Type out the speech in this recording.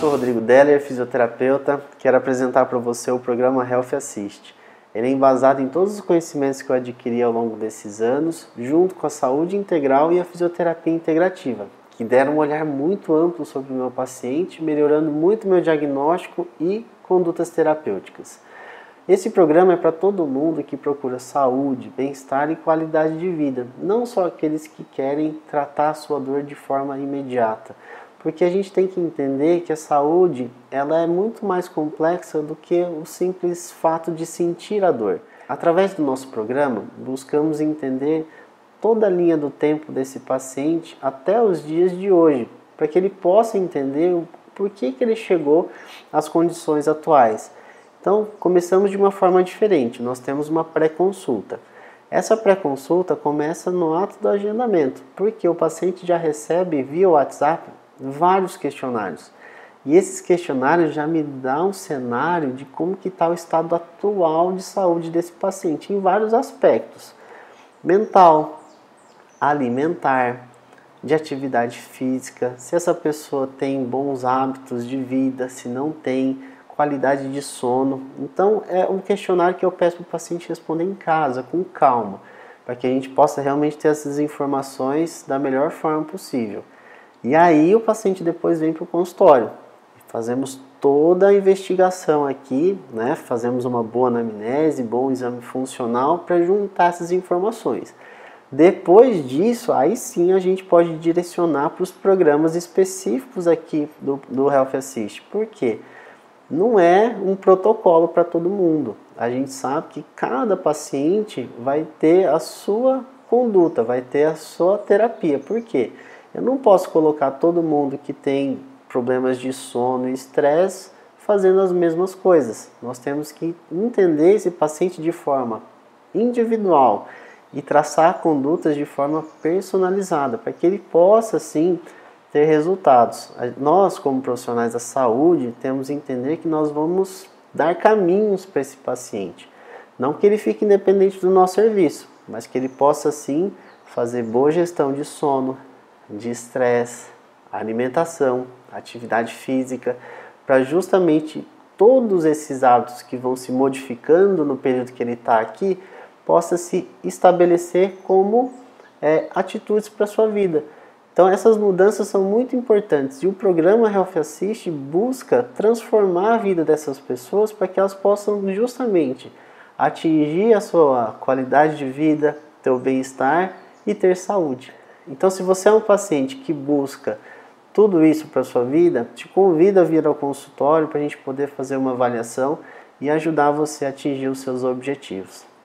sou Rodrigo Deller, fisioterapeuta. Quero apresentar para você o programa Health Assist. Ele é embasado em todos os conhecimentos que eu adquiri ao longo desses anos, junto com a saúde integral e a fisioterapia integrativa, que deram um olhar muito amplo sobre o meu paciente, melhorando muito meu diagnóstico e condutas terapêuticas. Esse programa é para todo mundo que procura saúde, bem-estar e qualidade de vida, não só aqueles que querem tratar a sua dor de forma imediata, porque a gente tem que entender que a saúde ela é muito mais complexa do que o simples fato de sentir a dor. Através do nosso programa, buscamos entender toda a linha do tempo desse paciente até os dias de hoje, para que ele possa entender o porquê que ele chegou às condições atuais. Então, começamos de uma forma diferente. Nós temos uma pré-consulta. Essa pré-consulta começa no ato do agendamento, porque o paciente já recebe via WhatsApp vários questionários. E esses questionários já me dão um cenário de como que está o estado atual de saúde desse paciente em vários aspectos. Mental, alimentar, de atividade física, se essa pessoa tem bons hábitos de vida, se não tem, qualidade de sono. Então é um questionário que eu peço para o paciente responder em casa, com calma, para que a gente possa realmente ter essas informações da melhor forma possível. E aí o paciente depois vem para o consultório. Fazemos toda a investigação aqui, né? fazemos uma boa anamnese, bom exame funcional para juntar essas informações. Depois disso, aí sim a gente pode direcionar para os programas específicos aqui do, do Health Assist. Por quê? Não é um protocolo para todo mundo. A gente sabe que cada paciente vai ter a sua conduta, vai ter a sua terapia. Por quê? Eu não posso colocar todo mundo que tem problemas de sono e estresse fazendo as mesmas coisas. Nós temos que entender esse paciente de forma individual e traçar condutas de forma personalizada para que ele possa sim ter resultados. Nós, como profissionais da saúde, temos que entender que nós vamos dar caminhos para esse paciente. Não que ele fique independente do nosso serviço, mas que ele possa sim fazer boa gestão de sono, de estresse, alimentação, atividade física, para justamente todos esses hábitos que vão se modificando no período que ele está aqui possa se estabelecer como é, atitudes para a sua vida. Então essas mudanças são muito importantes e o programa Health Assist busca transformar a vida dessas pessoas para que elas possam justamente atingir a sua qualidade de vida, o bem-estar e ter saúde. Então, se você é um paciente que busca tudo isso para sua vida, te convido a vir ao consultório para a gente poder fazer uma avaliação e ajudar você a atingir os seus objetivos.